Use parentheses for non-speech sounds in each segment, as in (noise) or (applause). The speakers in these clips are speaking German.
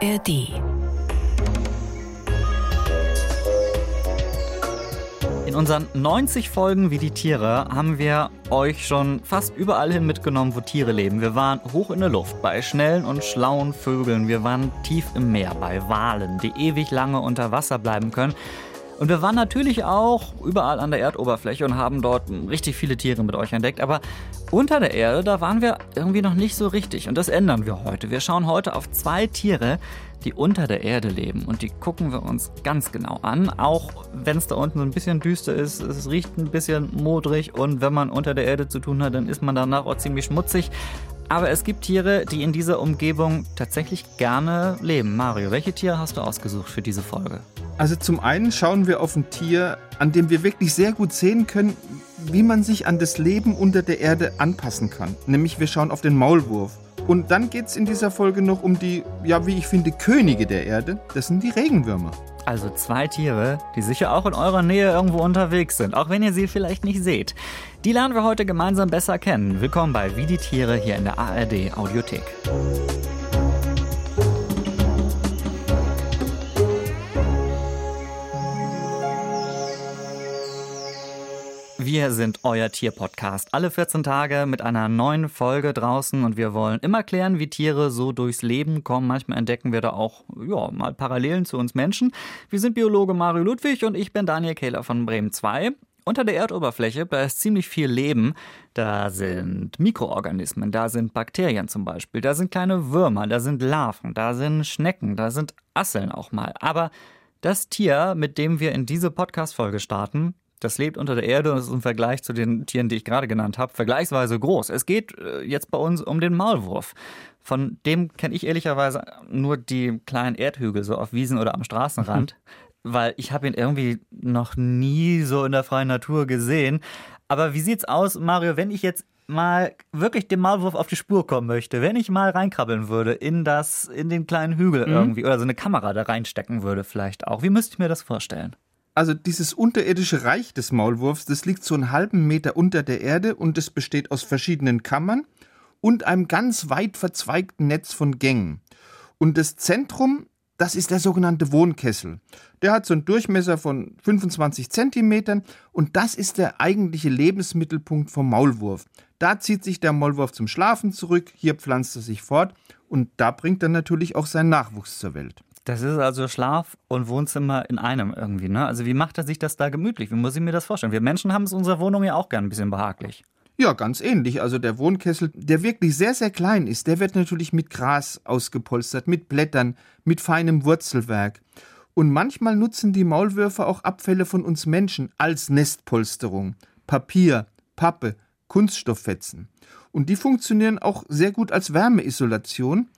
ARD. In unseren 90 Folgen wie die Tiere haben wir euch schon fast überall hin mitgenommen, wo Tiere leben. Wir waren hoch in der Luft bei schnellen und schlauen Vögeln. Wir waren tief im Meer bei Walen, die ewig lange unter Wasser bleiben können. Und wir waren natürlich auch überall an der Erdoberfläche und haben dort richtig viele Tiere mit euch entdeckt. Aber unter der Erde, da waren wir irgendwie noch nicht so richtig. Und das ändern wir heute. Wir schauen heute auf zwei Tiere, die unter der Erde leben. Und die gucken wir uns ganz genau an. Auch wenn es da unten so ein bisschen düster ist, es riecht ein bisschen modrig. Und wenn man unter der Erde zu tun hat, dann ist man danach auch ziemlich schmutzig. Aber es gibt Tiere, die in dieser Umgebung tatsächlich gerne leben. Mario, welche Tiere hast du ausgesucht für diese Folge? Also zum einen schauen wir auf ein Tier, an dem wir wirklich sehr gut sehen können, wie man sich an das Leben unter der Erde anpassen kann. Nämlich wir schauen auf den Maulwurf. Und dann geht es in dieser Folge noch um die, ja, wie ich finde, Könige der Erde. Das sind die Regenwürmer. Also zwei Tiere, die sicher auch in eurer Nähe irgendwo unterwegs sind, auch wenn ihr sie vielleicht nicht seht. Die lernen wir heute gemeinsam besser kennen. Willkommen bei Wie die Tiere hier in der ARD Audiothek. Wir sind euer Tierpodcast. Alle 14 Tage mit einer neuen Folge draußen und wir wollen immer klären, wie Tiere so durchs Leben kommen. Manchmal entdecken wir da auch ja, mal Parallelen zu uns Menschen. Wir sind Biologe Mario Ludwig und ich bin Daniel Kehler von Bremen 2. Unter der Erdoberfläche, da ist ziemlich viel Leben. Da sind Mikroorganismen, da sind Bakterien zum Beispiel, da sind kleine Würmer, da sind Larven, da sind Schnecken, da sind Asseln auch mal. Aber das Tier, mit dem wir in diese Podcast-Folge starten, das lebt unter der Erde und ist im Vergleich zu den Tieren, die ich gerade genannt habe, vergleichsweise groß. Es geht äh, jetzt bei uns um den Maulwurf. Von dem kenne ich ehrlicherweise nur die kleinen Erdhügel so auf Wiesen oder am Straßenrand, weil ich habe ihn irgendwie noch nie so in der freien Natur gesehen. Aber wie sieht's aus, Mario, wenn ich jetzt mal wirklich dem Maulwurf auf die Spur kommen möchte, wenn ich mal reinkrabbeln würde in das, in den kleinen Hügel mhm. irgendwie oder so eine Kamera da reinstecken würde vielleicht auch. Wie müsste ich mir das vorstellen? Also dieses unterirdische Reich des Maulwurfs, das liegt so einen halben Meter unter der Erde und es besteht aus verschiedenen Kammern und einem ganz weit verzweigten Netz von Gängen. Und das Zentrum, das ist der sogenannte Wohnkessel. Der hat so einen Durchmesser von 25 Zentimetern und das ist der eigentliche Lebensmittelpunkt vom Maulwurf. Da zieht sich der Maulwurf zum Schlafen zurück, hier pflanzt er sich fort und da bringt er natürlich auch seinen Nachwuchs zur Welt. Das ist also Schlaf und Wohnzimmer in einem irgendwie, ne? Also wie macht er sich das da gemütlich? Wie muss ich mir das vorstellen? Wir Menschen haben es unserer Wohnung ja auch gern ein bisschen behaglich. Ja, ganz ähnlich. Also der Wohnkessel, der wirklich sehr, sehr klein ist, der wird natürlich mit Gras ausgepolstert, mit Blättern, mit feinem Wurzelwerk. Und manchmal nutzen die Maulwürfe auch Abfälle von uns Menschen als Nestpolsterung. Papier, Pappe, Kunststofffetzen. Und die funktionieren auch sehr gut als Wärmeisolation.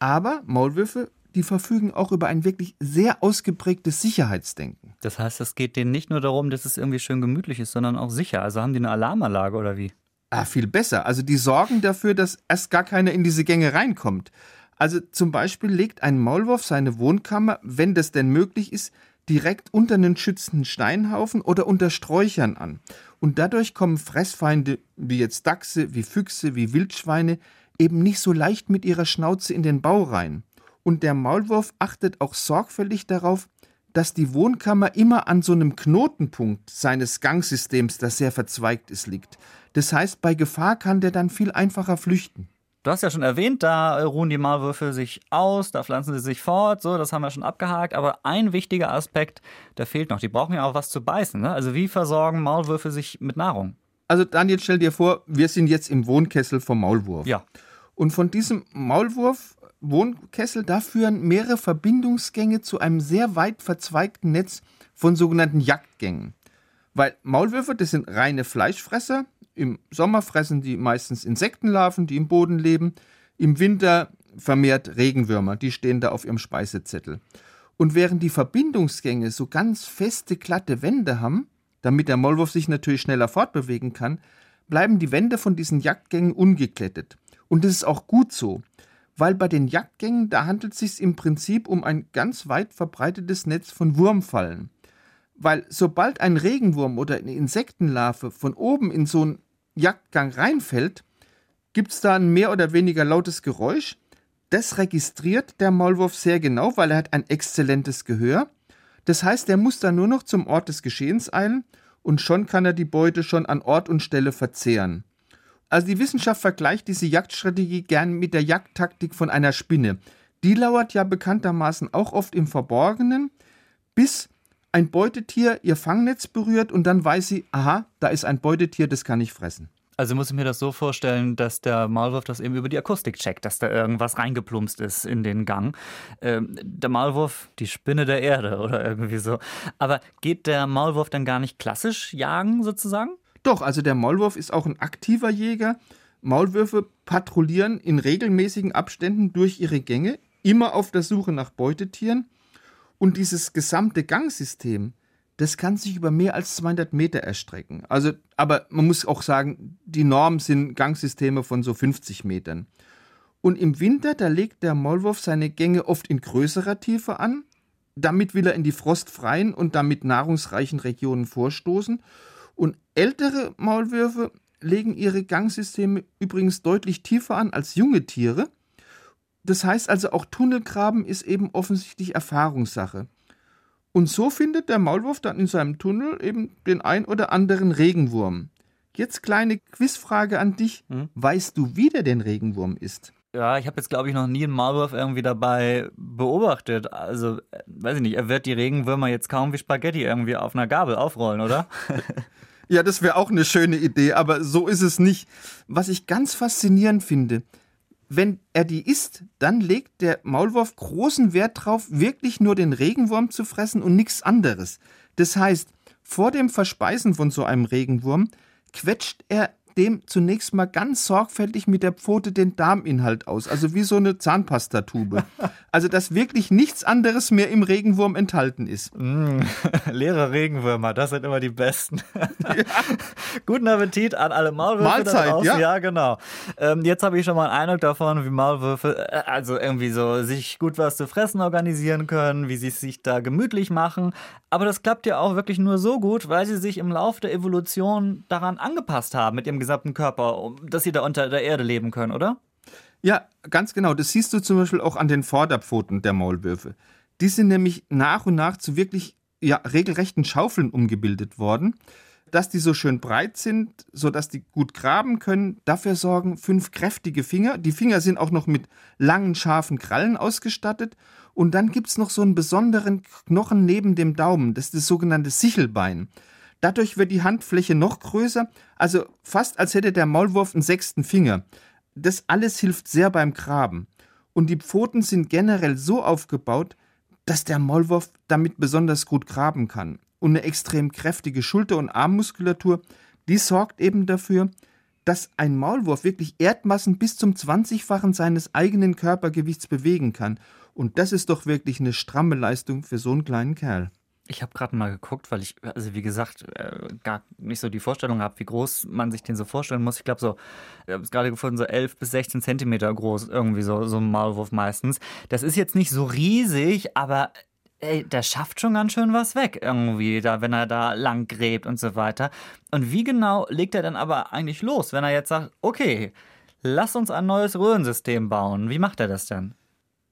Aber Maulwürfe die verfügen auch über ein wirklich sehr ausgeprägtes Sicherheitsdenken. Das heißt, es geht denen nicht nur darum, dass es irgendwie schön gemütlich ist, sondern auch sicher. Also haben die eine Alarmanlage oder wie? Ah, viel besser. Also die sorgen dafür, dass erst gar keiner in diese Gänge reinkommt. Also zum Beispiel legt ein Maulwurf seine Wohnkammer, wenn das denn möglich ist, direkt unter einen schützenden Steinhaufen oder unter Sträuchern an. Und dadurch kommen Fressfeinde wie jetzt Dachse, wie Füchse, wie Wildschweine eben nicht so leicht mit ihrer Schnauze in den Bau rein und der Maulwurf achtet auch sorgfältig darauf, dass die Wohnkammer immer an so einem Knotenpunkt seines Gangsystems, das sehr verzweigt ist, liegt. Das heißt, bei Gefahr kann der dann viel einfacher flüchten. Du hast ja schon erwähnt, da ruhen die Maulwürfe sich aus, da pflanzen sie sich fort, so, das haben wir schon abgehakt. Aber ein wichtiger Aspekt, der fehlt noch. Die brauchen ja auch was zu beißen. Ne? Also wie versorgen Maulwürfe sich mit Nahrung? Also Daniel, stell dir vor, wir sind jetzt im Wohnkessel vom Maulwurf. Ja. Und von diesem Maulwurf Wohnkessel, da führen mehrere Verbindungsgänge zu einem sehr weit verzweigten Netz von sogenannten Jagdgängen. Weil Maulwürfe, das sind reine Fleischfresser. Im Sommer fressen die meistens Insektenlarven, die im Boden leben. Im Winter vermehrt Regenwürmer, die stehen da auf ihrem Speisezettel. Und während die Verbindungsgänge so ganz feste, glatte Wände haben, damit der Maulwurf sich natürlich schneller fortbewegen kann, bleiben die Wände von diesen Jagdgängen ungeklettet. Und das ist auch gut so, weil bei den Jagdgängen, da handelt es sich im Prinzip um ein ganz weit verbreitetes Netz von Wurmfallen. Weil sobald ein Regenwurm oder eine Insektenlarve von oben in so einen Jagdgang reinfällt, gibt es da ein mehr oder weniger lautes Geräusch. das registriert der Maulwurf sehr genau, weil er hat ein exzellentes Gehör. Das heißt, er muss dann nur noch zum Ort des Geschehens eilen und schon kann er die Beute schon an Ort und Stelle verzehren. Also die Wissenschaft vergleicht diese Jagdstrategie gern mit der Jagdtaktik von einer Spinne. Die lauert ja bekanntermaßen auch oft im Verborgenen, bis ein Beutetier ihr Fangnetz berührt und dann weiß sie, aha, da ist ein Beutetier, das kann ich fressen. Also muss ich mir das so vorstellen, dass der Maulwurf das eben über die Akustik checkt, dass da irgendwas reingeplumpst ist in den Gang. Ähm, der Maulwurf, die Spinne der Erde oder irgendwie so. Aber geht der Maulwurf dann gar nicht klassisch jagen sozusagen? Doch, also der Maulwurf ist auch ein aktiver Jäger. Maulwürfe patrouillieren in regelmäßigen Abständen durch ihre Gänge, immer auf der Suche nach Beutetieren. Und dieses gesamte Gangsystem, das kann sich über mehr als 200 Meter erstrecken. Also, aber man muss auch sagen, die Norm sind Gangsysteme von so 50 Metern. Und im Winter, da legt der Maulwurf seine Gänge oft in größerer Tiefe an. Damit will er in die frostfreien und damit nahrungsreichen Regionen vorstoßen. Und ältere Maulwürfe legen ihre Gangsysteme übrigens deutlich tiefer an als junge Tiere. Das heißt also, auch Tunnelgraben ist eben offensichtlich Erfahrungssache. Und so findet der Maulwurf dann in seinem Tunnel eben den ein oder anderen Regenwurm. Jetzt kleine Quizfrage an dich. Hm? Weißt du, wie der den Regenwurm ist? Ja, ich habe jetzt, glaube ich, noch nie einen Maulwurf irgendwie dabei beobachtet. Also, äh, weiß ich nicht, er wird die Regenwürmer jetzt kaum wie Spaghetti irgendwie auf einer Gabel aufrollen, oder? (laughs) ja, das wäre auch eine schöne Idee, aber so ist es nicht. Was ich ganz faszinierend finde, wenn er die isst, dann legt der Maulwurf großen Wert darauf, wirklich nur den Regenwurm zu fressen und nichts anderes. Das heißt, vor dem Verspeisen von so einem Regenwurm quetscht er dem zunächst mal ganz sorgfältig mit der Pfote den Darminhalt aus, also wie so eine Zahnpastatube. (laughs) Also dass wirklich nichts anderes mehr im Regenwurm enthalten ist. Mm, (laughs) leere Regenwürmer, das sind immer die besten. (laughs) Ja. Guten Appetit an alle Maulwürfe Mahlzeit, da Ja, ja genau. Ähm, jetzt habe ich schon mal einen Eindruck davon, wie Maulwürfe äh, also irgendwie so sich gut was zu fressen organisieren können, wie sie sich da gemütlich machen. Aber das klappt ja auch wirklich nur so gut, weil sie sich im Laufe der Evolution daran angepasst haben mit ihrem gesamten Körper, dass sie da unter der Erde leben können, oder? Ja, ganz genau. Das siehst du zum Beispiel auch an den Vorderpfoten der Maulwürfe. Die sind nämlich nach und nach zu wirklich ja, regelrechten Schaufeln umgebildet worden. Dass die so schön breit sind, sodass die gut graben können, dafür sorgen fünf kräftige Finger. Die Finger sind auch noch mit langen, scharfen Krallen ausgestattet. Und dann gibt es noch so einen besonderen Knochen neben dem Daumen. Das ist das sogenannte Sichelbein. Dadurch wird die Handfläche noch größer, also fast als hätte der Maulwurf einen sechsten Finger. Das alles hilft sehr beim Graben. Und die Pfoten sind generell so aufgebaut, dass der Maulwurf damit besonders gut graben kann. Und eine extrem kräftige Schulter- und Armmuskulatur, die sorgt eben dafür, dass ein Maulwurf wirklich Erdmassen bis zum 20-fachen seines eigenen Körpergewichts bewegen kann. Und das ist doch wirklich eine stramme Leistung für so einen kleinen Kerl. Ich habe gerade mal geguckt, weil ich, also wie gesagt, äh, gar nicht so die Vorstellung habe, wie groß man sich den so vorstellen muss. Ich glaube so, ich habe es gerade gefunden, so 11 bis 16 Zentimeter groß, irgendwie so, so ein Maulwurf meistens. Das ist jetzt nicht so riesig, aber ey, der schafft schon ganz schön was weg irgendwie, da, wenn er da lang gräbt und so weiter. Und wie genau legt er dann aber eigentlich los, wenn er jetzt sagt, okay, lass uns ein neues Röhrensystem bauen? Wie macht er das denn?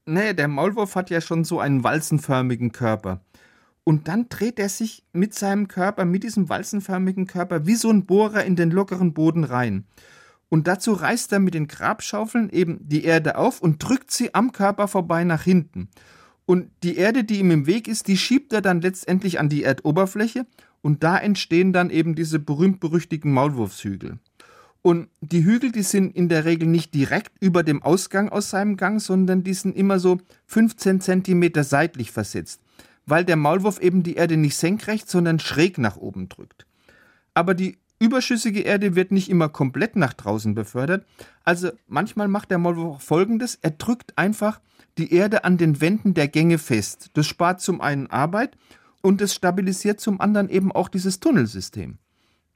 Nee, der Maulwurf hat ja schon so einen walzenförmigen Körper. Und dann dreht er sich mit seinem Körper, mit diesem walzenförmigen Körper, wie so ein Bohrer in den lockeren Boden rein. Und dazu reißt er mit den Grabschaufeln eben die Erde auf und drückt sie am Körper vorbei nach hinten. Und die Erde, die ihm im Weg ist, die schiebt er dann letztendlich an die Erdoberfläche und da entstehen dann eben diese berühmt-berüchtigten Maulwurfshügel. Und die Hügel, die sind in der Regel nicht direkt über dem Ausgang aus seinem Gang, sondern die sind immer so 15 Zentimeter seitlich versetzt weil der Maulwurf eben die Erde nicht senkrecht, sondern schräg nach oben drückt. Aber die überschüssige Erde wird nicht immer komplett nach draußen befördert. Also manchmal macht der Maulwurf folgendes: Er drückt einfach die Erde an den Wänden der Gänge fest. Das spart zum einen Arbeit und es stabilisiert zum anderen eben auch dieses Tunnelsystem.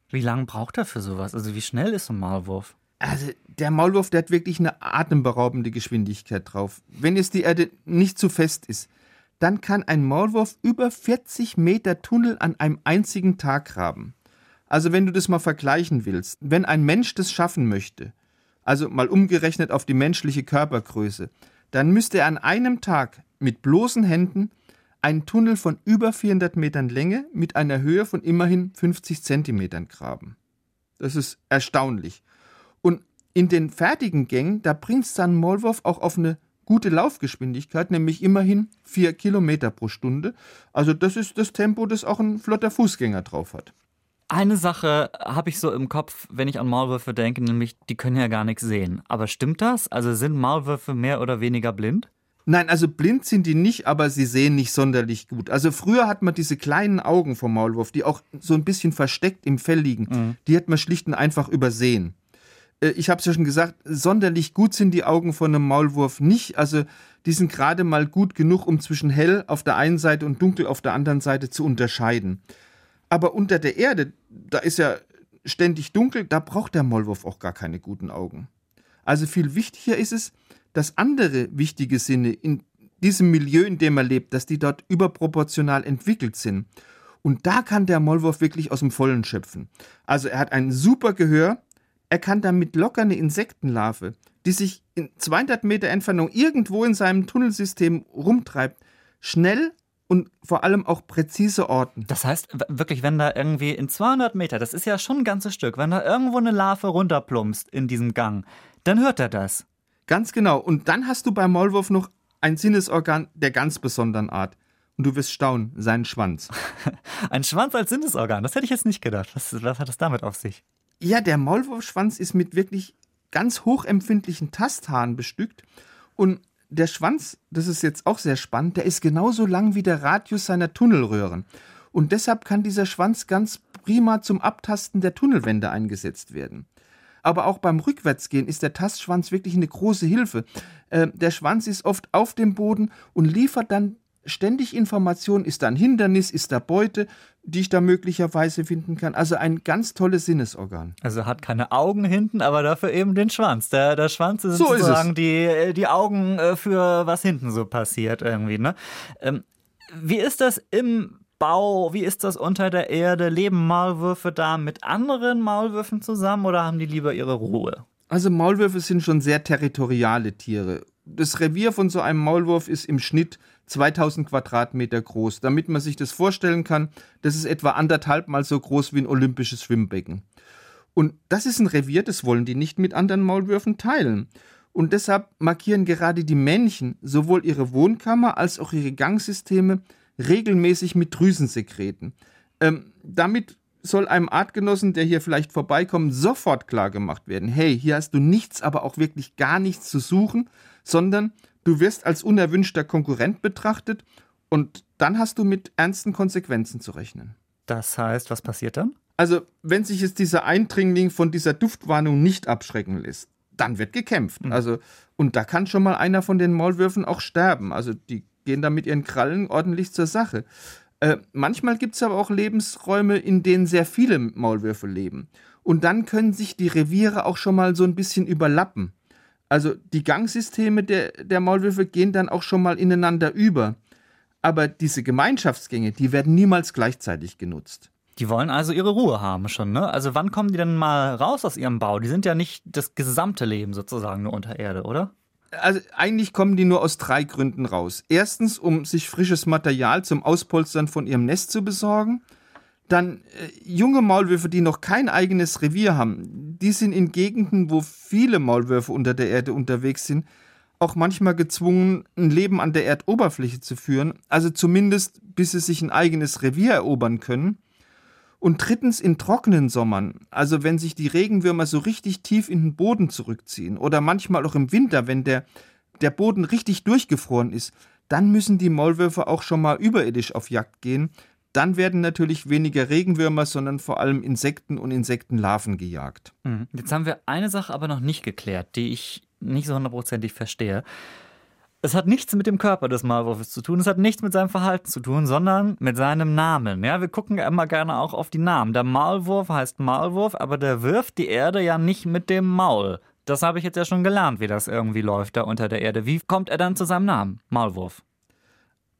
Wie lange braucht er für sowas? Also wie schnell ist so ein Maulwurf? Also der Maulwurf, der hat wirklich eine atemberaubende Geschwindigkeit drauf. Wenn jetzt die Erde nicht zu fest ist, dann kann ein Maulwurf über 40 Meter Tunnel an einem einzigen Tag graben. Also wenn du das mal vergleichen willst, wenn ein Mensch das schaffen möchte, also mal umgerechnet auf die menschliche Körpergröße, dann müsste er an einem Tag mit bloßen Händen einen Tunnel von über 400 Metern Länge mit einer Höhe von immerhin 50 Zentimetern graben. Das ist erstaunlich. Und in den fertigen Gängen, da bringt San Molwurf auch auf eine gute Laufgeschwindigkeit, nämlich immerhin 4 Kilometer pro Stunde. Also das ist das Tempo, das auch ein flotter Fußgänger drauf hat. Eine Sache habe ich so im Kopf, wenn ich an Maulwürfe denke, nämlich die können ja gar nichts sehen. Aber stimmt das? Also sind Maulwürfe mehr oder weniger blind? Nein, also blind sind die nicht, aber sie sehen nicht sonderlich gut. Also früher hat man diese kleinen Augen vom Maulwurf, die auch so ein bisschen versteckt im Fell liegen, mhm. die hat man schlicht und einfach übersehen. Äh, ich habe es ja schon gesagt, sonderlich gut sind die Augen von einem Maulwurf nicht. Also die sind gerade mal gut genug, um zwischen hell auf der einen Seite und dunkel auf der anderen Seite zu unterscheiden. Aber unter der Erde, da ist ja ständig dunkel, da braucht der Maulwurf auch gar keine guten Augen. Also viel wichtiger ist es, dass andere wichtige Sinne in diesem Milieu, in dem er lebt, dass die dort überproportional entwickelt sind. Und da kann der Maulwurf wirklich aus dem Vollen schöpfen. Also er hat ein super Gehör, er kann damit locker eine Insektenlarve, die sich in 200 Meter Entfernung irgendwo in seinem Tunnelsystem rumtreibt, schnell und vor allem auch präzise orten. Das heißt, wirklich, wenn da irgendwie in 200 Meter, das ist ja schon ein ganzes Stück, wenn da irgendwo eine Larve runterplumpst in diesem Gang, dann hört er das. Ganz genau. Und dann hast du beim Maulwurf noch ein Sinnesorgan der ganz besonderen Art. Und du wirst staunen, seinen Schwanz. (laughs) ein Schwanz als Sinnesorgan, das hätte ich jetzt nicht gedacht. Was, was hat das damit auf sich? Ja, der Maulwurfschwanz ist mit wirklich ganz hochempfindlichen Tasthaaren bestückt. Und der Schwanz, das ist jetzt auch sehr spannend, der ist genauso lang wie der Radius seiner Tunnelröhren. Und deshalb kann dieser Schwanz ganz prima zum Abtasten der Tunnelwände eingesetzt werden aber auch beim Rückwärtsgehen ist der Tastschwanz wirklich eine große Hilfe. Äh, der Schwanz ist oft auf dem Boden und liefert dann ständig Informationen, ist da ein Hindernis, ist da Beute, die ich da möglicherweise finden kann. Also ein ganz tolles Sinnesorgan. Also hat keine Augen hinten, aber dafür eben den Schwanz. Der, der Schwanz ist so sozusagen ist die, die Augen äh, für was hinten so passiert irgendwie. Ne? Ähm, wie ist das im Bau? Wie ist das unter der Erde? Leben Maulwürfe da mit anderen Maulwürfen zusammen oder haben die lieber ihre Ruhe? Also Maulwürfe sind schon sehr territoriale Tiere. Das Revier von so einem Maulwurf ist im Schnitt 2000 Quadratmeter groß. Damit man sich das vorstellen kann, das ist etwa anderthalb mal so groß wie ein olympisches Schwimmbecken. Und das ist ein Revier, das wollen die nicht mit anderen Maulwürfen teilen. Und deshalb markieren gerade die Männchen sowohl ihre Wohnkammer als auch ihre Gangsysteme regelmäßig mit Drüsensekreten. Ähm, damit soll einem Artgenossen, der hier vielleicht vorbeikommt, sofort klar gemacht werden, hey, hier hast du nichts, aber auch wirklich gar nichts zu suchen, sondern du wirst als unerwünschter Konkurrent betrachtet und dann hast du mit ernsten Konsequenzen zu rechnen. Das heißt, was passiert dann? Also, wenn sich jetzt dieser Eindringling von dieser Duftwarnung nicht abschrecken lässt, dann wird gekämpft. Mhm. Also, und da kann schon mal einer von den Maulwürfen auch sterben. Also, die gehen da mit ihren Krallen ordentlich zur Sache. Äh, manchmal gibt es aber auch Lebensräume, in denen sehr viele Maulwürfe leben. Und dann können sich die Reviere auch schon mal so ein bisschen überlappen. Also die Gangsysteme der, der Maulwürfe gehen dann auch schon mal ineinander über. Aber diese Gemeinschaftsgänge, die werden niemals gleichzeitig genutzt. Die wollen also ihre Ruhe haben schon, ne? Also wann kommen die denn mal raus aus ihrem Bau? Die sind ja nicht das gesamte Leben sozusagen nur unter Erde, oder? also eigentlich kommen die nur aus drei Gründen raus. Erstens, um sich frisches Material zum Auspolstern von ihrem Nest zu besorgen. Dann äh, junge Maulwürfe, die noch kein eigenes Revier haben, die sind in Gegenden, wo viele Maulwürfe unter der Erde unterwegs sind, auch manchmal gezwungen, ein Leben an der Erdoberfläche zu führen, also zumindest bis sie sich ein eigenes Revier erobern können. Und drittens in trockenen Sommern, also wenn sich die Regenwürmer so richtig tief in den Boden zurückziehen oder manchmal auch im Winter, wenn der, der Boden richtig durchgefroren ist, dann müssen die Maulwürfe auch schon mal überirdisch auf Jagd gehen. Dann werden natürlich weniger Regenwürmer, sondern vor allem Insekten und Insektenlarven gejagt. Mhm. Jetzt haben wir eine Sache aber noch nicht geklärt, die ich nicht so hundertprozentig verstehe. Es hat nichts mit dem Körper des Maulwurfes zu tun, es hat nichts mit seinem Verhalten zu tun, sondern mit seinem Namen. Ja, wir gucken immer gerne auch auf die Namen. Der Maulwurf heißt Maulwurf, aber der wirft die Erde ja nicht mit dem Maul. Das habe ich jetzt ja schon gelernt, wie das irgendwie läuft da unter der Erde. Wie kommt er dann zu seinem Namen? Maulwurf.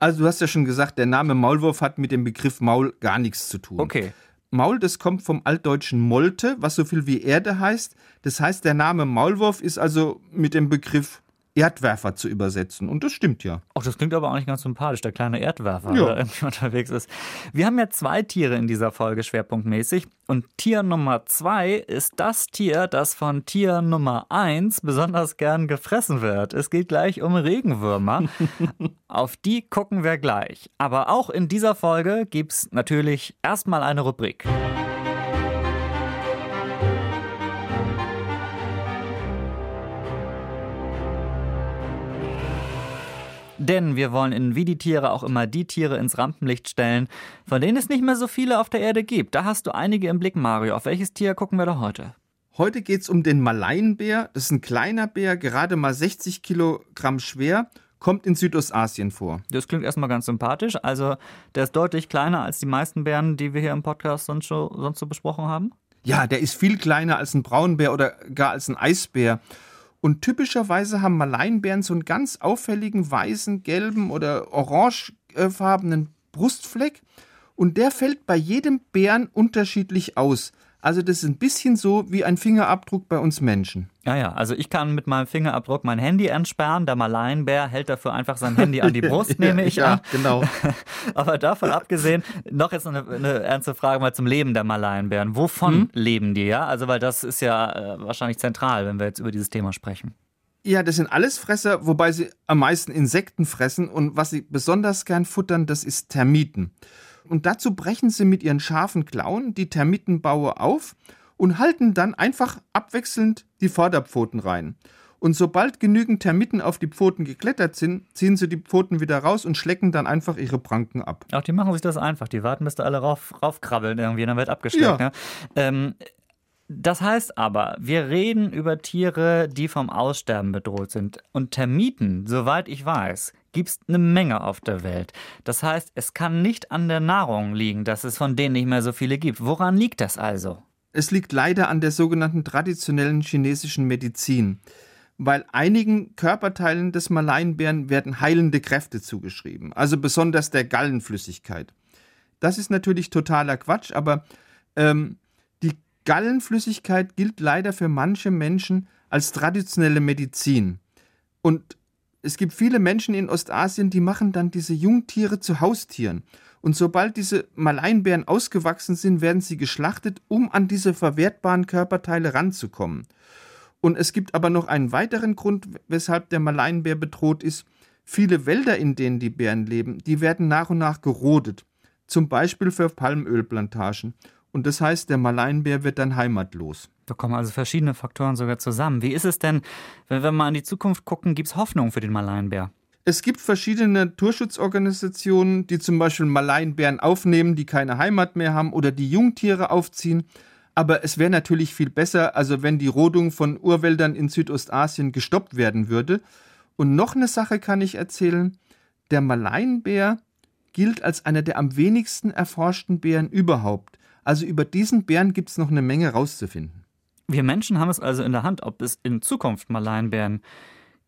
Also du hast ja schon gesagt, der Name Maulwurf hat mit dem Begriff Maul gar nichts zu tun. Okay. Maul, das kommt vom altdeutschen Molte, was so viel wie Erde heißt. Das heißt, der Name Maulwurf ist also mit dem Begriff Erdwerfer zu übersetzen. Und das stimmt ja. Ach, das klingt aber auch nicht ganz sympathisch, der kleine Erdwerfer, ja. der (laughs) irgendwie unterwegs ist. Wir haben ja zwei Tiere in dieser Folge schwerpunktmäßig. Und Tier Nummer zwei ist das Tier, das von Tier Nummer eins besonders gern gefressen wird. Es geht gleich um Regenwürmer. (laughs) Auf die gucken wir gleich. Aber auch in dieser Folge gibt es natürlich erstmal eine Rubrik. Denn wir wollen in Wie die Tiere auch immer die Tiere ins Rampenlicht stellen, von denen es nicht mehr so viele auf der Erde gibt. Da hast du einige im Blick, Mario. Auf welches Tier gucken wir da heute? Heute geht es um den Malaienbär. Das ist ein kleiner Bär, gerade mal 60 Kilogramm schwer, kommt in Südostasien vor. Das klingt erstmal ganz sympathisch. Also, der ist deutlich kleiner als die meisten Bären, die wir hier im Podcast sonst, schon, sonst so besprochen haben? Ja, der ist viel kleiner als ein Braunbär oder gar als ein Eisbär. Und typischerweise haben Malaienbären so einen ganz auffälligen weißen, gelben oder orangefarbenen Brustfleck. Und der fällt bei jedem Bären unterschiedlich aus. Also das ist ein bisschen so wie ein Fingerabdruck bei uns Menschen. Ja, ja, also ich kann mit meinem Fingerabdruck mein Handy entsperren. Der Malaienbär hält dafür einfach sein Handy an die (laughs) Brust, nehme ich ja, an. genau. (laughs) Aber davon abgesehen, noch jetzt eine, eine, ernste Frage mal zum Leben der Malaienbären. Wovon hm? leben die, ja? Also, weil das ist ja äh, wahrscheinlich zentral, wenn wir jetzt über dieses Thema sprechen. Ja, das sind alles Fresser, wobei sie am meisten Insekten fressen. Und was sie besonders gern futtern, das ist Termiten. Und dazu brechen sie mit ihren scharfen Klauen die Termitenbaue auf und halten dann einfach abwechselnd die Vorderpfoten rein. Und sobald genügend Termiten auf die Pfoten geklettert sind, ziehen sie die Pfoten wieder raus und schlecken dann einfach ihre Pranken ab. Ach, die machen sich das einfach. Die warten, bis da alle rauf, raufkrabbeln irgendwie dann wird abgeschleckt. Ja. Ne? Ähm, das heißt aber, wir reden über Tiere, die vom Aussterben bedroht sind. Und Termiten, soweit ich weiß, gibt es eine Menge auf der Welt. Das heißt, es kann nicht an der Nahrung liegen, dass es von denen nicht mehr so viele gibt. Woran liegt das also? Es liegt leider an der sogenannten traditionellen chinesischen Medizin. Weil einigen Körperteilen des Malaienbären werden heilende Kräfte zugeschrieben, also besonders der Gallenflüssigkeit. Das ist natürlich totaler Quatsch, aber ähm, Gallenflüssigkeit gilt leider für manche Menschen als traditionelle Medizin. Und es gibt viele Menschen in Ostasien, die machen dann diese Jungtiere zu Haustieren. Und sobald diese Maleinbären ausgewachsen sind, werden sie geschlachtet, um an diese verwertbaren Körperteile ranzukommen. Und es gibt aber noch einen weiteren Grund, weshalb der Maleinbär bedroht ist. Viele Wälder, in denen die Bären leben, die werden nach und nach gerodet. Zum Beispiel für Palmölplantagen. Und das heißt, der Maleinbär wird dann heimatlos. Da kommen also verschiedene Faktoren sogar zusammen. Wie ist es denn, wenn wir mal in die Zukunft gucken, gibt es Hoffnung für den Maleinbär? Es gibt verschiedene Naturschutzorganisationen, die zum Beispiel Maleinbären aufnehmen, die keine Heimat mehr haben oder die Jungtiere aufziehen. Aber es wäre natürlich viel besser, also wenn die Rodung von Urwäldern in Südostasien gestoppt werden würde. Und noch eine Sache kann ich erzählen. Der Maleinbär gilt als einer der am wenigsten erforschten Bären überhaupt. Also über diesen Bären gibt es noch eine Menge rauszufinden. Wir Menschen haben es also in der Hand, ob es in Zukunft mal Leinbären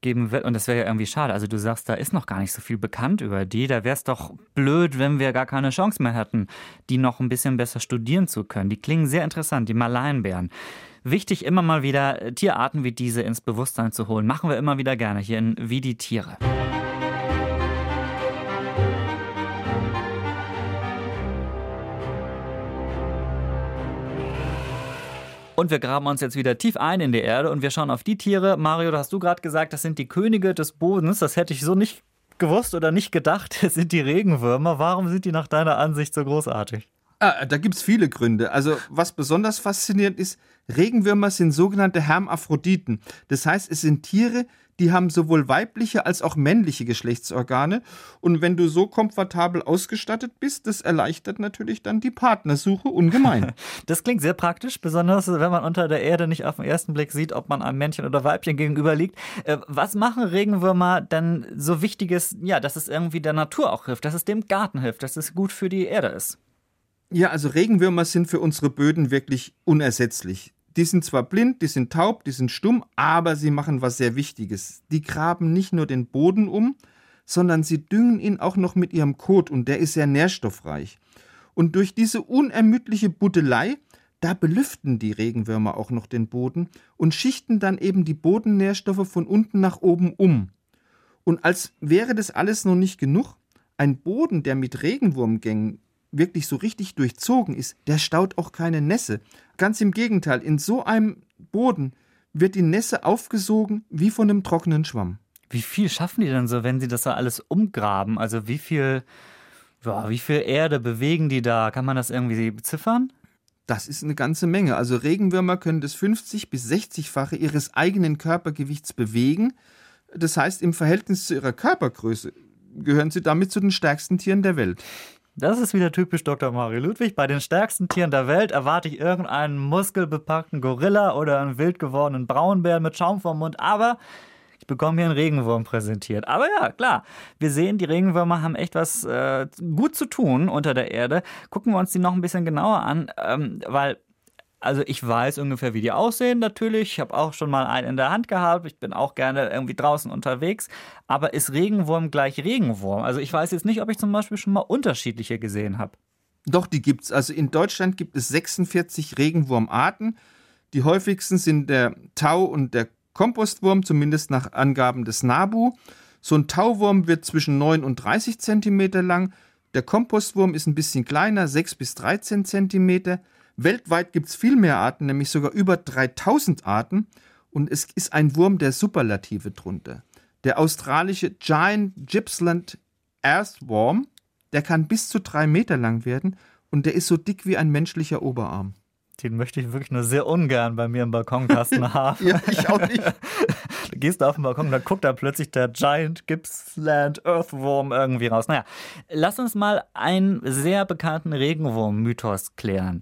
geben wird. Und das wäre ja irgendwie schade. Also du sagst, da ist noch gar nicht so viel bekannt über die. Da wäre es doch blöd, wenn wir gar keine Chance mehr hätten, die noch ein bisschen besser studieren zu können. Die klingen sehr interessant, die Malaienbären. Wichtig, immer mal wieder Tierarten wie diese ins Bewusstsein zu holen. Machen wir immer wieder gerne hier in Wie die Tiere. Und wir graben uns jetzt wieder tief ein in die Erde und wir schauen auf die Tiere. Mario, da hast du gerade gesagt, das sind die Könige des Bodens. Das hätte ich so nicht gewusst oder nicht gedacht. (laughs) Das sind die Regenwürmer. Warum sind die nach deiner Ansicht so großartig? Ah, da gibt es viele Gründe. Also, was besonders faszinierend ist, Regenwürmer sind sogenannte Hermaphroditen. Das heißt, es sind Tiere, die haben sowohl weibliche als auch männliche Geschlechtsorgane. Und wenn du so komfortabel ausgestattet bist, das erleichtert natürlich dann die Partnersuche ungemein. (laughs) Das klingt sehr praktisch, besonders wenn man unter der Erde nicht auf den ersten Blick sieht, ob man einem Männchen oder Weibchen gegenüber liegt. Äh, was machen Regenwürmer denn so Wichtiges, ja, dass es irgendwie der Natur auch hilft, dass es dem Garten hilft, dass es gut für die Erde ist? Ja, also Regenwürmer sind für unsere Böden wirklich unersetzlich. Die sind zwar blind, die sind taub, die sind stumm, aber sie machen was sehr Wichtiges. Die graben nicht nur den Boden um, sondern sie düngen ihn auch noch mit ihrem Kot und der ist sehr nährstoffreich. Und durch diese unermüdliche Buddelei da belüften die Regenwürmer auch noch den Boden und schichten dann eben die Bodennährstoffe von unten nach oben um. Und als wäre das alles noch nicht genug, ein Boden, der mit Regenwurmgängen wirklich so richtig durchzogen ist, der staut auch keine Nässe. Ganz im Gegenteil, in so einem Boden wird die Nässe aufgesogen wie von einem trockenen Schwamm. Wie viel schaffen die denn so, wenn sie das da alles umgraben? Also wie viel, boah, wie viel Erde bewegen die da? Kann man das irgendwie beziffern? Das ist eine ganze Menge. Also Regenwürmer können das 50 bis 60-fache ihres eigenen Körpergewichts bewegen. Das heißt, im Verhältnis zu ihrer Körpergröße gehören sie damit zu den stärksten Tieren der Welt. Das ist wieder typisch Dr. Mario Ludwig. Bei den stärksten Tieren der Welt erwarte ich irgendeinen muskelbepackten Gorilla oder einen wild gewordenen Braunbär mit Schaum vom Mund. Aber ich bekomme hier einen Regenwurm präsentiert. Aber ja, klar, wir sehen, die Regenwürmer haben echt was äh, gut zu tun unter der Erde. Gucken wir uns die noch ein bisschen genauer an, ähm, weil also ich weiß ungefähr, wie die aussehen natürlich. Ich habe auch schon mal einen in der Hand gehabt. Ich bin auch gerne irgendwie draußen unterwegs. Aber ist Regenwurm gleich Regenwurm? Also ich weiß jetzt nicht, ob ich zum Beispiel schon mal unterschiedliche gesehen habe. Doch, die gibt's. Also in Deutschland gibt es 46 Regenwurmarten. Die häufigsten sind der Tau und der Kompostwurm, zumindest nach Angaben des NABU. So ein Tauwurm wird zwischen 9 und 30 Zentimeter lang. Der Kompostwurm ist ein bisschen kleiner, 6 bis 13 Zentimeter. Weltweit gibt es viel mehr Arten, nämlich sogar über 3000 Arten. Und es ist ein Wurm der Superlative drunter. Der australische Giant Gippsland Earthworm, der kann bis zu drei Meter lang werden und der ist so dick wie ein menschlicher Oberarm. Den möchte ich wirklich nur sehr ungern bei mir im Balkonkasten (laughs) haben. ja, ich auch nicht. (laughs) du gehst auf den Balkon, dann guckt da plötzlich der Giant Gippsland Earthworm irgendwie raus. Naja, lass uns mal einen sehr bekannten Regenwurm-Mythos klären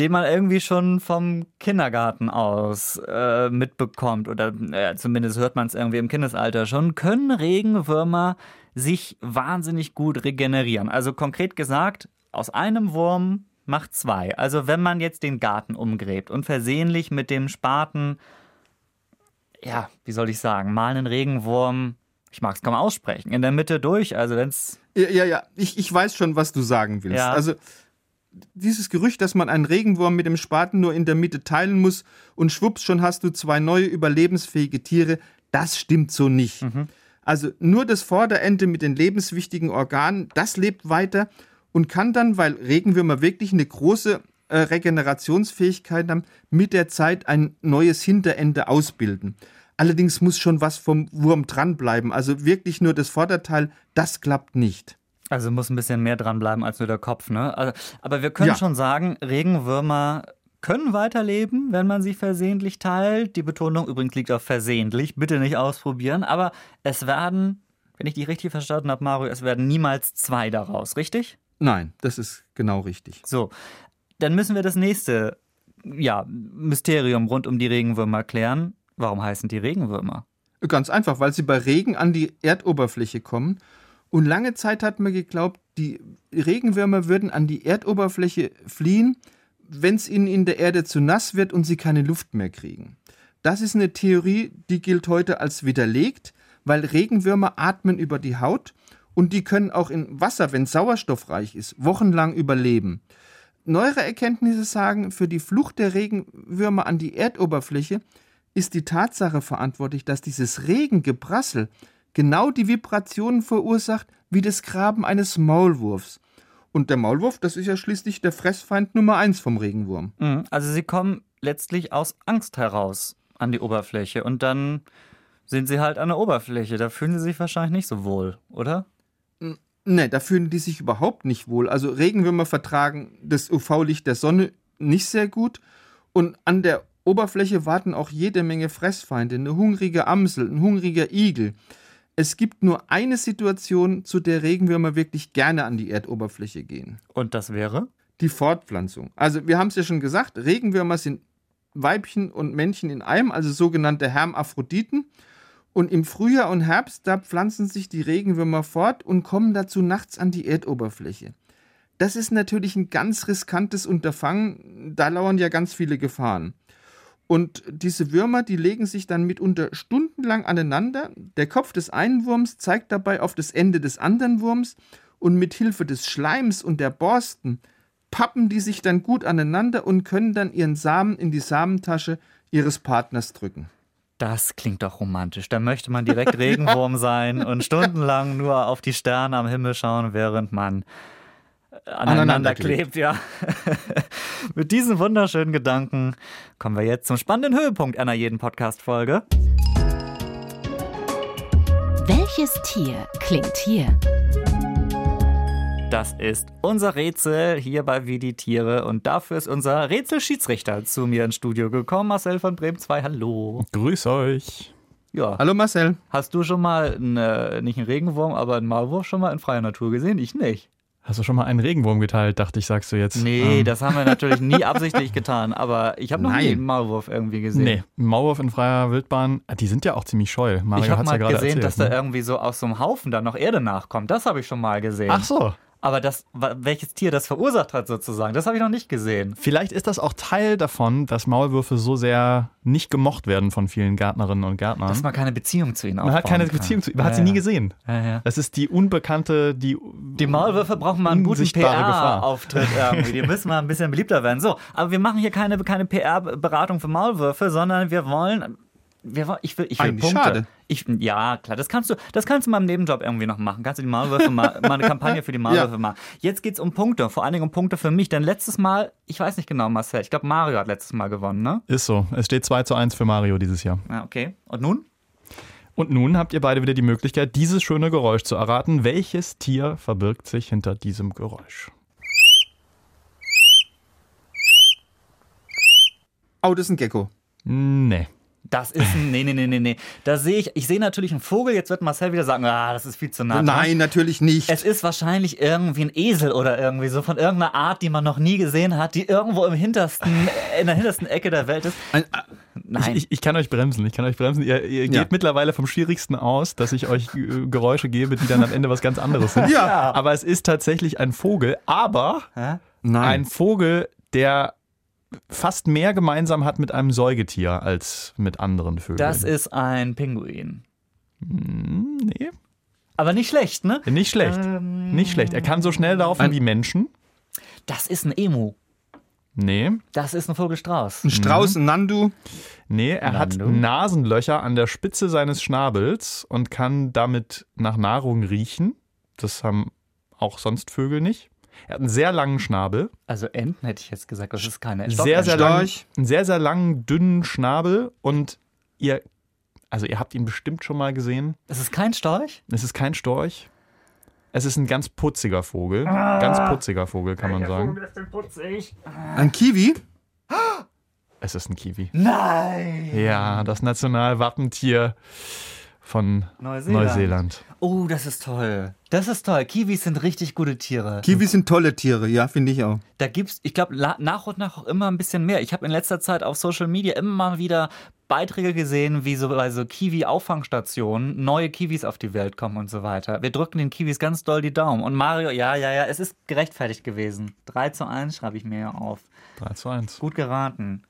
den man irgendwie schon vom Kindergarten aus äh, mitbekommt oder äh, zumindest hört man es irgendwie im Kindesalter schon, können Regenwürmer sich wahnsinnig gut regenerieren. Also konkret gesagt, aus einem Wurm macht zwei. Also wenn man jetzt den Garten umgräbt und versehentlich mit dem Spaten, ja, wie soll ich sagen, mal einen Regenwurm ich mag es kaum aussprechen, in der Mitte durch. Also wenn's. Ja, ja, ja. Ich, ich weiß schon, was du sagen willst. Ja. Also dieses Gerücht, dass man einen Regenwurm mit dem Spaten nur in der Mitte teilen muss und schwupps, schon hast du zwei neue überlebensfähige Tiere, das stimmt so nicht. Mhm. Also nur das Vorderende mit den lebenswichtigen Organen, das lebt weiter und kann dann, weil Regenwürmer wirklich eine große äh, Regenerationsfähigkeit haben, mit der Zeit ein neues Hinterende ausbilden. Allerdings muss schon was vom Wurm dranbleiben. Also wirklich nur das Vorderteil, das klappt nicht. Also muss ein bisschen mehr dranbleiben als nur der Kopf, ne? Also, aber wir können ja. schon sagen, Regenwürmer können weiterleben, wenn man sie versehentlich teilt. Die Betonung übrigens liegt auf versehentlich. Bitte nicht ausprobieren. Aber es werden, wenn ich die richtig verstanden habe, Mario, es werden niemals zwei daraus, richtig? Nein, das ist genau richtig. So, dann müssen wir das nächste ja, Mysterium rund um die Regenwürmer klären. Warum heißen die Regenwürmer? Ganz einfach, weil sie bei Regen an die Erdoberfläche kommen und lange Zeit hat man geglaubt, die Regenwürmer würden an die Erdoberfläche fliehen, wenn es ihnen in der Erde zu nass wird und sie keine Luft mehr kriegen. Das ist eine Theorie, die gilt heute als widerlegt, weil Regenwürmer atmen über die Haut und die können auch in Wasser, wenn sauerstoffreich ist, wochenlang überleben. Neuere Erkenntnisse sagen, für die Flucht der Regenwürmer an die Erdoberfläche ist die Tatsache verantwortlich, dass dieses Regengeprassel genau die Vibrationen verursacht wie das Graben eines Maulwurfs. Und der Maulwurf, das ist ja schließlich der Fressfeind Nummer eins vom Regenwurm. Mhm. Also sie kommen letztlich aus Angst heraus an die Oberfläche und dann sind sie halt an der Oberfläche. Da fühlen sie sich wahrscheinlich nicht so wohl, oder? Ne, da fühlen die sich überhaupt nicht wohl. Also Regenwürmer vertragen das UV-Licht der Sonne nicht sehr gut und an der Oberfläche warten auch jede Menge Fressfeinde, eine hungrige Amsel, ein hungriger Igel. Es gibt nur eine Situation, zu der Regenwürmer wirklich gerne an die Erdoberfläche gehen. Und das wäre? Die Fortpflanzung. Also wir haben es ja schon gesagt, Regenwürmer sind Weibchen und Männchen in einem, also sogenannte Hermaphroditen. Und im Frühjahr und Herbst, da pflanzen sich die Regenwürmer fort und kommen dazu nachts an die Erdoberfläche. Das ist natürlich ein ganz riskantes Unterfangen, da lauern ja ganz viele Gefahren. Und diese Würmer, die legen sich dann mitunter stundenlang aneinander. Der Kopf des einen Wurms zeigt dabei auf das Ende des anderen Wurms und mit Hilfe des Schleims und der Borsten pappen die sich dann gut aneinander und können dann ihren Samen in die Samentasche ihres Partners drücken. Das klingt doch romantisch. Da möchte man direkt (laughs) Regenwurm sein und stundenlang nur auf die Sterne am Himmel schauen, während man aneinander, klebt. Ja. (laughs) Mit diesen wunderschönen Gedanken kommen wir jetzt zum spannenden Höhepunkt einer jeden Podcast-Folge. Welches Tier klingt hier? Das ist unser Rätsel hier bei Wie die Tiere und dafür ist unser Rätselschiedsrichter zu mir ins Studio gekommen. Marcel von Bremen 2, hallo. Grüß euch. Ja. Hallo Marcel. Hast du schon mal, eine, nicht einen Regenwurm, aber einen Maulwurf schon mal in freier Natur gesehen? Ich nicht. Hast du schon mal einen Regenwurm geteilt, dachte ich, sagst du jetzt. Nee, ähm. das haben wir natürlich nie (laughs) absichtlich getan, aber ich habe noch nie einen Maulwurf irgendwie gesehen. Nee, Maulwurf in freier Wildbahn, die sind ja auch ziemlich scheu. Mario ich habe mal ja gesehen, erzählt, dass ne? da irgendwie so aus so einem Haufen da noch Erde nachkommt. Das habe ich schon mal gesehen. Ach so. Aber das, welches Tier das verursacht hat, sozusagen, das habe ich noch nicht gesehen. Vielleicht ist das auch Teil davon, dass Maulwürfe so sehr nicht gemocht werden von vielen Gärtnerinnen und Gärtnern. Dass man keine Beziehung zu ihnen hat. Man hat keine kann. Beziehung zu ihnen. Man ja, hat sie nie gesehen. Ja, ja. Das ist die unbekannte, die. Die Maulwürfe brauchen mal einen guten PR-Auftritt irgendwie. Die müssen mal ein bisschen beliebter werden. So, aber wir machen hier keine, keine PR-Beratung für Maulwürfe, sondern wir wollen ich will, ich will Eigentlich Punkte. Schade. Ich, ja, klar, das kannst du, das kannst du mal im Nebenjob irgendwie noch machen. Kannst du die Maulwürfe mal, (laughs) mal eine Kampagne für die Maulwürfe ja. machen. Jetzt geht's um Punkte, vor allen Dingen um Punkte für mich. Denn letztes Mal, ich weiß nicht genau, Marcel, ich glaube Mario hat letztes Mal gewonnen, ne? Ist so. Es steht 2 zu 1 für Mario dieses Jahr. Ja, okay. Und nun? Und nun habt ihr beide wieder die Möglichkeit, dieses schöne Geräusch zu erraten. Welches Tier verbirgt sich hinter diesem Geräusch? Oh, das ist ein Gecko. Nee. Das ist ein, nee, nee, nee, nee, nee. Da sehe ich, ich sehe natürlich einen Vogel, jetzt wird Marcel wieder sagen, ah, das ist viel zu nah. Nein, natürlich nicht. Es ist wahrscheinlich irgendwie ein Esel oder irgendwie so von irgendeiner Art, die man noch nie gesehen hat, die irgendwo im hintersten, in der hintersten Ecke der Welt ist. Ein, äh, Nein. Ich, ich, ich, kann euch bremsen, ich kann euch bremsen. Ihr, ihr geht ja. mittlerweile vom Schwierigsten aus, dass ich euch äh, Geräusche gebe, die dann am Ende was ganz anderes sind. Ja. Aber es ist tatsächlich ein Vogel, aber Hä? Nein. ein Vogel, der fast mehr gemeinsam hat mit einem Säugetier als mit anderen Vögeln. Das ist ein Pinguin. Hm, nee. Aber nicht schlecht, ne? Nicht schlecht. Ähm, nicht schlecht. Er kann so schnell laufen wie Menschen. Das ist ein Emu. Nee. Das ist ein Vogelstrauß. Ein Strauß, ein Nandu. Nee, er Nandu. hat Nasenlöcher an der Spitze seines Schnabels und kann damit nach Nahrung riechen. Das haben auch sonst Vögel nicht. Er hat einen sehr langen Schnabel. Also Enten hätte ich jetzt gesagt, das ist keine Ente. Sehr, sehr lang, einen sehr, sehr langen, dünnen Schnabel und ihr, also ihr habt ihn bestimmt schon mal gesehen. Es ist kein Storch? Es ist kein Storch. Es ist ein ganz putziger Vogel. Ah, ganz putziger Vogel, kann man sagen. Vogel ist denn putzig? Ein Kiwi? Es ist ein Kiwi. Nein! Ja, das Nationalwappentier von Neuseeland. Neuseeland. Oh, das ist toll. Das ist toll. Kiwis sind richtig gute Tiere. Kiwis sind tolle Tiere, ja, finde ich auch. Da gibt's, ich glaube, nach und nach auch immer ein bisschen mehr. Ich habe in letzter Zeit auf Social Media immer mal wieder Beiträge gesehen, wie so bei so Kiwi-Auffangstationen neue Kiwis auf die Welt kommen und so weiter. Wir drücken den Kiwis ganz doll die Daumen. Und Mario, ja, ja, ja, es ist gerechtfertigt gewesen. 3 zu 1 schreibe ich mir auf. 3 zu 1. Gut geraten.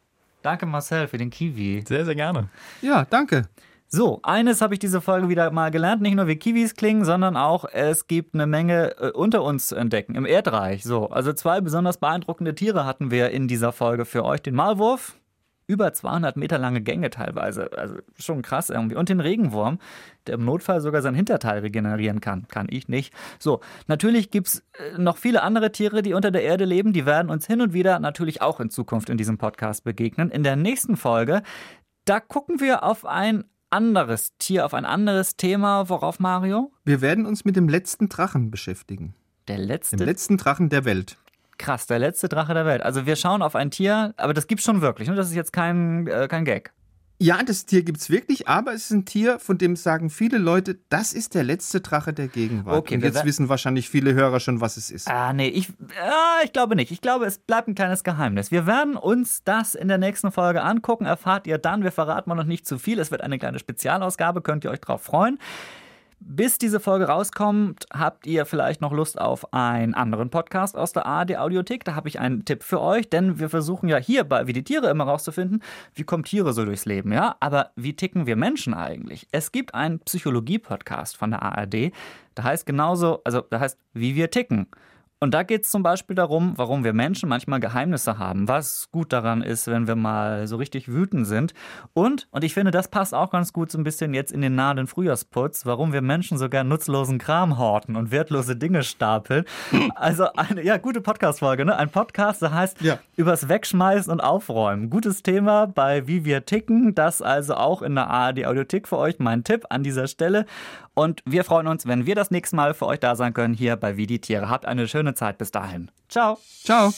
Danke, Marcel, für den Kiwi. Sehr, sehr gerne. Ja, danke. So, eines habe ich diese Folge wieder mal gelernt, nicht nur wie Kiwis klingen, sondern auch es gibt eine Menge äh, unter uns zu entdecken im Erdreich. So, also zwei besonders beeindruckende Tiere hatten wir in dieser Folge für euch. Den Maulwurf, über 200 Meter lange Gänge teilweise, also schon krass irgendwie. Und den Regenwurm, der im Notfall sogar sein Hinterteil regenerieren kann. Kann ich nicht. So, natürlich gibt es äh, noch viele andere Tiere, die unter der Erde leben. Die werden uns hin und wieder natürlich auch in Zukunft in diesem Podcast begegnen. In der nächsten Folge da gucken wir auf ein anderes Tier, auf ein anderes Thema. Worauf, Mario? Wir werden uns mit dem letzten Drachen beschäftigen. Der letzte? Dem letzten Drachen der Welt. Krass, der letzte Drache der Welt. Also wir schauen auf ein Tier, aber das gibt es schon wirklich. Ne? Das ist jetzt kein, äh, kein Gag. Ja, das Tier gibt es wirklich, aber es ist ein Tier, von dem sagen viele Leute, das ist der letzte Drache der Gegenwart. Okay, Und jetzt wissen wahrscheinlich viele Hörer schon, was es ist. Ah, nee, ich, äh, ich glaube nicht. Ich glaube, es bleibt ein kleines Geheimnis. Wir werden uns das in der nächsten Folge angucken. Erfahrt ihr dann. Wir verraten mal noch nicht zu viel. Es wird eine kleine Spezialausgabe, könnt ihr euch drauf freuen. Bis diese Folge rauskommt, habt ihr vielleicht noch Lust auf einen anderen Podcast aus der ARD Audiothek. Da habe ich einen Tipp für euch, denn wir versuchen ja hier bei Wie die Tiere immer rauszufinden, wie kommen Tiere so durchs Leben, ja? Aber wie ticken wir Menschen eigentlich? Es gibt einen Psychologie-Podcast von der ARD, da heißt genauso, also da heißt, wie wir ticken. Und da geht es zum Beispiel darum, warum wir Menschen manchmal Geheimnisse haben, was gut daran ist, wenn wir mal so richtig wütend sind. Und, und ich finde, das passt auch ganz gut so ein bisschen jetzt in den nahenden Frühjahrsputz, warum wir Menschen sogar nutzlosen Kram horten und wertlose Dinge stapeln. Also eine ja, gute Podcast-Folge, ne? Ein Podcast, der heißt ja. übers Wegschmeißen und Aufräumen. Gutes Thema bei Wie wir ticken. Das also auch in der ARD Audiothek für euch. Mein Tipp an dieser Stelle. Und wir freuen uns, wenn wir das nächste Mal für euch da sein können, hier bei Wie die Tiere. Habt eine schöne Zeit bis dahin. Ciao. Ciao.